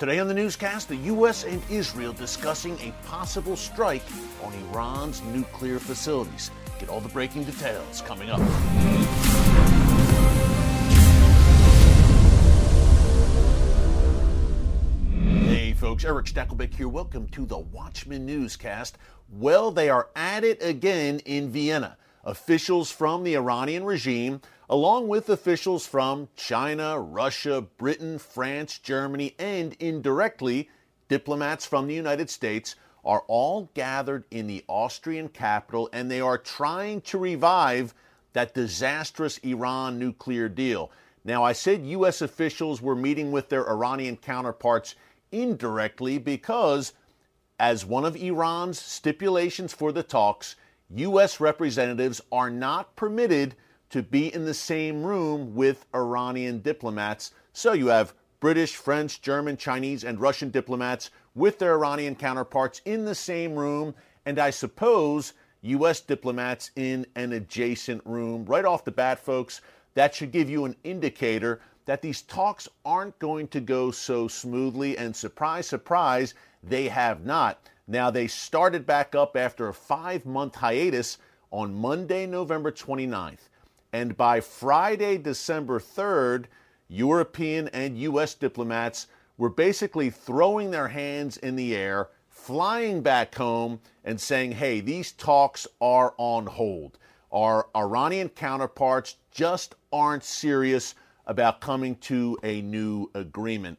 Today on the newscast, the U.S. and Israel discussing a possible strike on Iran's nuclear facilities. Get all the breaking details coming up. Hey, folks, Erick Stakelbeck here. Welcome to the Watchman Newscast. Well, they are at it again in Vienna. Officials from the Iranian regime along with officials from China, Russia, Britain, France, Germany, and indirectly diplomats from the United States are all gathered in the Austrian capital and they are trying to revive that disastrous Iran nuclear deal. Now, I said U.S. officials were meeting with their Iranian counterparts indirectly because, as one of Iran's stipulations for the talks, U.S. representatives are not permitted to be in the same room with Iranian diplomats. So you have British, French, German, Chinese, and Russian diplomats with their Iranian counterparts in the same room, and I suppose U.S. diplomats in an adjacent room. Right off the bat, folks, that should give you an indicator that these talks aren't going to go so smoothly, and surprise, surprise, they have not. Now, they started back up after a five month hiatus on Monday, November 29th. And by Friday, December 3rd, European and U.S. diplomats were basically throwing their hands in the air, flying back home, and saying, hey, these talks are on hold. Our Iranian counterparts just aren't serious about coming to a new agreement.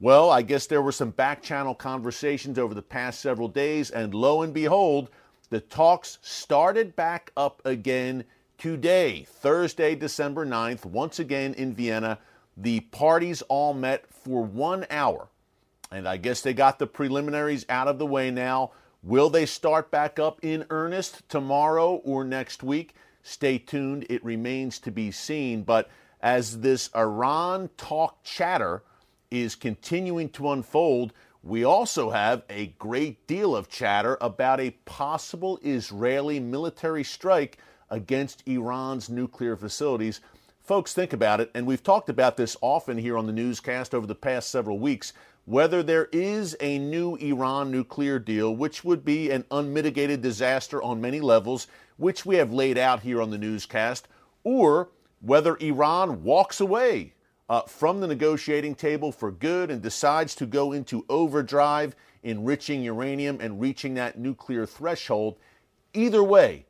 Well, I guess there were some back channel conversations over the past several days, and lo and behold, the talks started back up again Today, Thursday, December 9th, once again in Vienna, the parties all met for one hour. And I guess they got the preliminaries out of the way now. Will they start back up in earnest tomorrow or next week? Stay tuned. It remains to be seen. But as this Iran talk chatter is continuing to unfold, we also have a great deal of chatter about a possible Israeli military strike against Iran's nuclear facilities. Folks, think about it, and we've talked about this often here on the newscast over the past several weeks. Whether there is a new Iran nuclear deal, which would be an unmitigated disaster on many levels, which we have laid out here on the newscast, or whether Iran walks away uh, from the negotiating table for good and decides to go into overdrive, enriching uranium and reaching that nuclear threshold. Either way,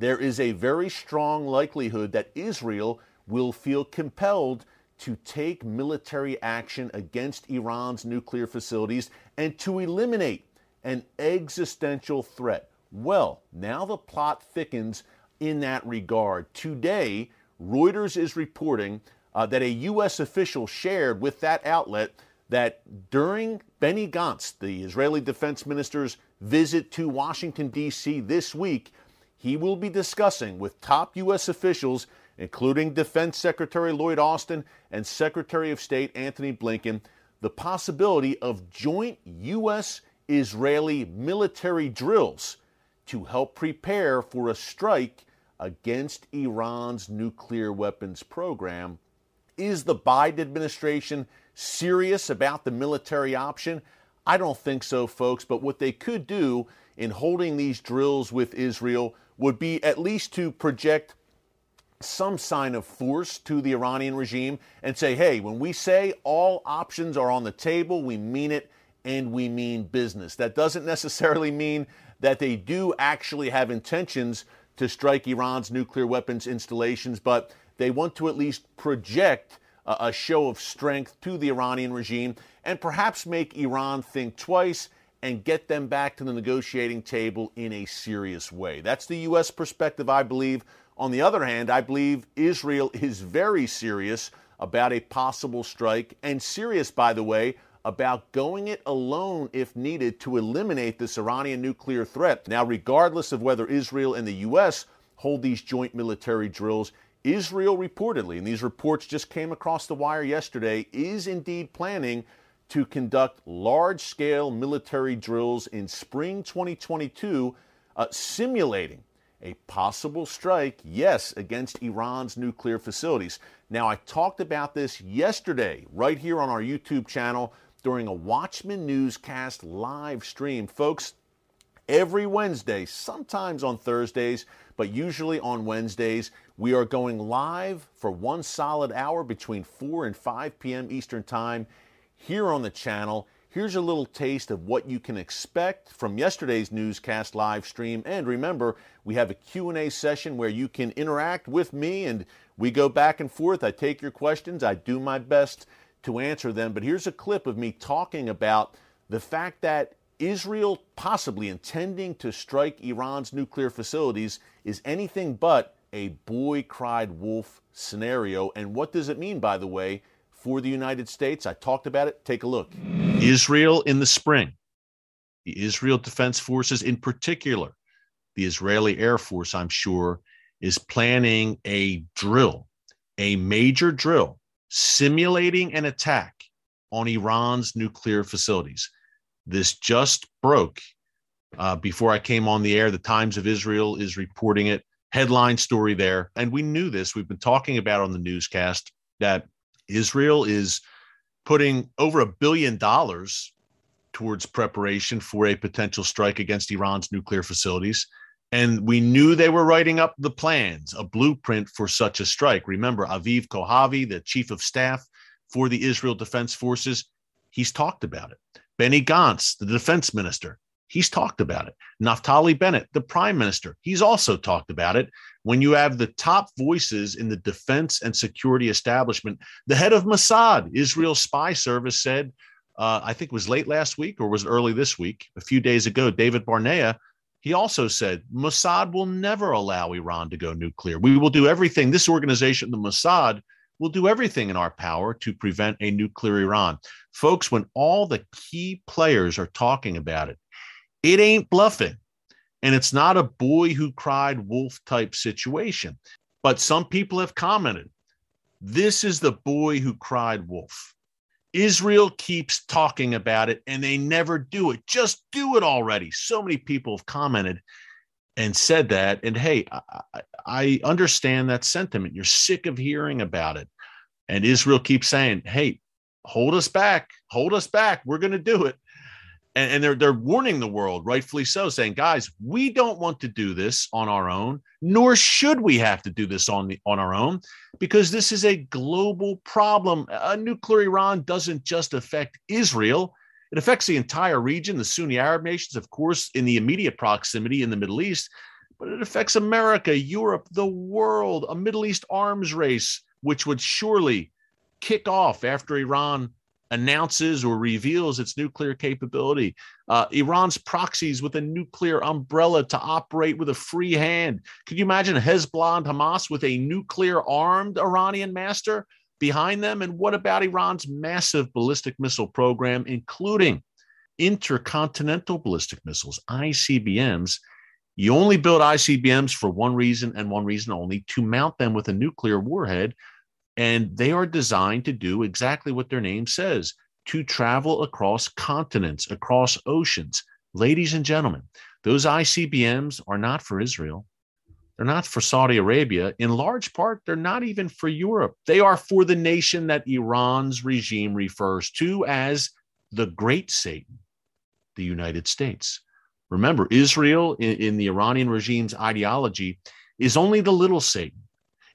there is a very strong likelihood that Israel will feel compelled to take military action against Iran's nuclear facilities and to eliminate an existential threat. Well, now the plot thickens in that regard. Today, Reuters is reporting uh, that a U.S. official shared with that outlet that during Benny Gantz, the Israeli defense minister's visit to Washington, D.C. this week, he will be discussing with top U.S. officials, including Defense Secretary Lloyd Austin and Secretary of State Antony Blinken, the possibility of joint U.S. Israeli military drills to help prepare for a strike against Iran's nuclear weapons program. Is the Biden administration serious about the military option? I don't think so, folks, but what they could do in holding these drills with Israel would be at least to project some sign of force to the Iranian regime and say, hey, when we say all options are on the table, we mean it and we mean business. That doesn't necessarily mean that they do actually have intentions to strike Iran's nuclear weapons installations, but they want to at least project a show of strength to the Iranian regime and perhaps make Iran think twice and get them back to the negotiating table in a serious way. That's the U.S. perspective, I believe. On the other hand, I believe Israel is very serious about a possible strike, and serious, by the way, about going it alone if needed to eliminate this Iranian nuclear threat. Now, regardless of whether Israel and the U.S. hold these joint military drills, Israel reportedly, and these reports just came across the wire yesterday, is indeed planning to conduct large scale military drills in spring 2022, uh, simulating a possible strike, yes, against Iran's nuclear facilities. Now, I talked about this yesterday right here on our YouTube channel. during a Watchman Newscast live stream. Folks, every Wednesday, sometimes on Thursdays, but usually on Wednesdays, we are going live for one solid hour between 4 and 5 p.m. Eastern Time here on the channel. Here's a little taste of what you can expect from yesterday's newscast live stream. And remember, we have a Q&A session where you can interact with me and we go back and forth. I take your questions. I do my best to answer them. But here's a clip of me talking about the fact that Israel possibly intending to strike Iran's nuclear facilities is anything but a boy cried wolf scenario. And what does it mean, by the way, for the United States. I talked about it. Take a look. Israel in the spring, the Israel Defense Forces in particular, the Israeli Air Force, I'm sure, is planning a drill, a major drill, simulating an attack on Iran's nuclear facilities. This just broke uh, before I came on the air. The Times of Israel is reporting it. Headline story there. And we knew this. We've been talking about on the newscast that Israel is putting over a billion dollars towards preparation for a potential strike against Iran's nuclear facilities. And we knew they were writing up the plans, a blueprint for such a strike. Remember, Aviv Kohavi, the chief of staff for the Israel Defense Forces, he's talked about it. Benny Gantz, the defense minister, he's talked about it. Naftali Bennett, the prime minister, he's also talked about it. When you have the top voices in the defense and security establishment, the head of Mossad, Israel's spy service, said, uh, I think it was late last week or was early this week, a few days ago, David Barnea, he also said Mossad will never allow Iran to go nuclear. We will do everything, this organization, the Mossad, will do everything in our power to prevent a nuclear Iran. Folks, when all the key players are talking about it, it ain't bluffing. And it's not a boy who cried wolf type situation. But some people have commented this is the boy who cried wolf. Israel keeps talking about it and they never do it. Just do it already. So many people have commented and said that. And hey, I, I, understand that sentiment. You're sick of hearing about it. And Israel keeps saying, hey, hold us back, hold us back. We're going to do it and, and, they're they're warning the world, rightfully so, saying, guys, we don't want to do this on our own, nor should we have to do this on the on our own, because this is a global problem. A nuclear Iran doesn't just affect Israel. It affects the entire region, the Sunni Arab nations, of course, in the immediate proximity in the Middle East, but it affects America, Europe, the world, a Middle East arms race, which would surely kick off after Iran announces or reveals its nuclear capability. Uh, Iran's proxies with a nuclear umbrella to operate with a free hand. Could you imagine Hezbollah and Hamas with a nuclear armed Iranian master behind them? And what about Iran's massive ballistic missile program, including intercontinental ballistic missiles, ICBMs? You only build ICBMs for one reason and one reason only to mount them with a nuclear warhead and they are designed to do exactly what their name says to travel across continents, across oceans. Ladies and gentlemen, those ICBMs are not for Israel. They're not for Saudi Arabia. In large part, they're not even for Europe. They are for the nation that Iran's regime refers to as the Great Satan, the United States. Remember, Israel, in, in the Iranian regime's ideology, is only the little Satan.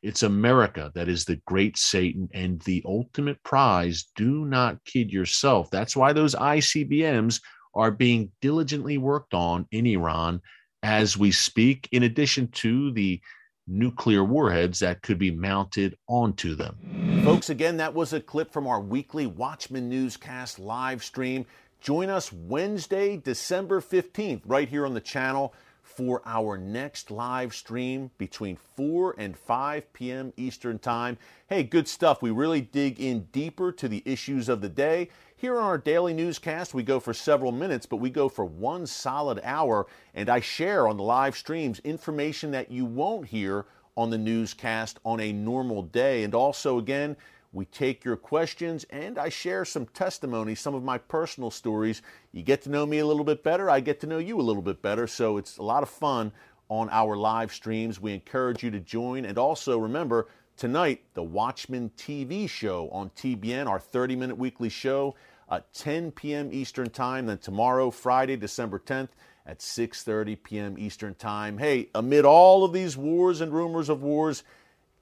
It's America that is the great Satan and the ultimate prize. Do not kid yourself. That's why those ICBMs are being diligently worked on in Iran as we speak, in addition to the nuclear warheads that could be mounted onto them. Folks, again, that was a clip from our weekly Watchman Newscast live stream. Join us Wednesday, December 15th, right here on the channel for our next live stream between 4 and 5 p.m. Eastern Time. Hey, good stuff. We really dig in deeper to the issues of the day. Here on our daily newscast, we go for several minutes, but we go for one solid hour, and I share on the live streams information that you won't hear on the newscast on a normal day. And also, again, we take your questions and I share some testimony, some of my personal stories. You get to know me a little bit better, I get to know you a little bit better. So it's a lot of fun on our live streams. We encourage you to join. And also remember, tonight, the Watchman TV show on TBN, our 30 minute weekly show. at 10 p.m. Eastern Time. Then tomorrow, Friday, December 10th, at 6:30 p.m. Eastern Time. Hey, amid all of these wars and rumors of wars,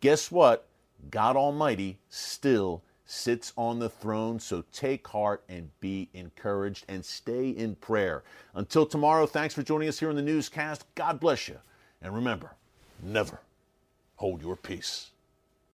guess what? God Almighty still sits on the throne. So take heart and be encouraged and stay in prayer. Until tomorrow, thanks for joining us here on the newscast. God bless you. And remember, never hold your peace.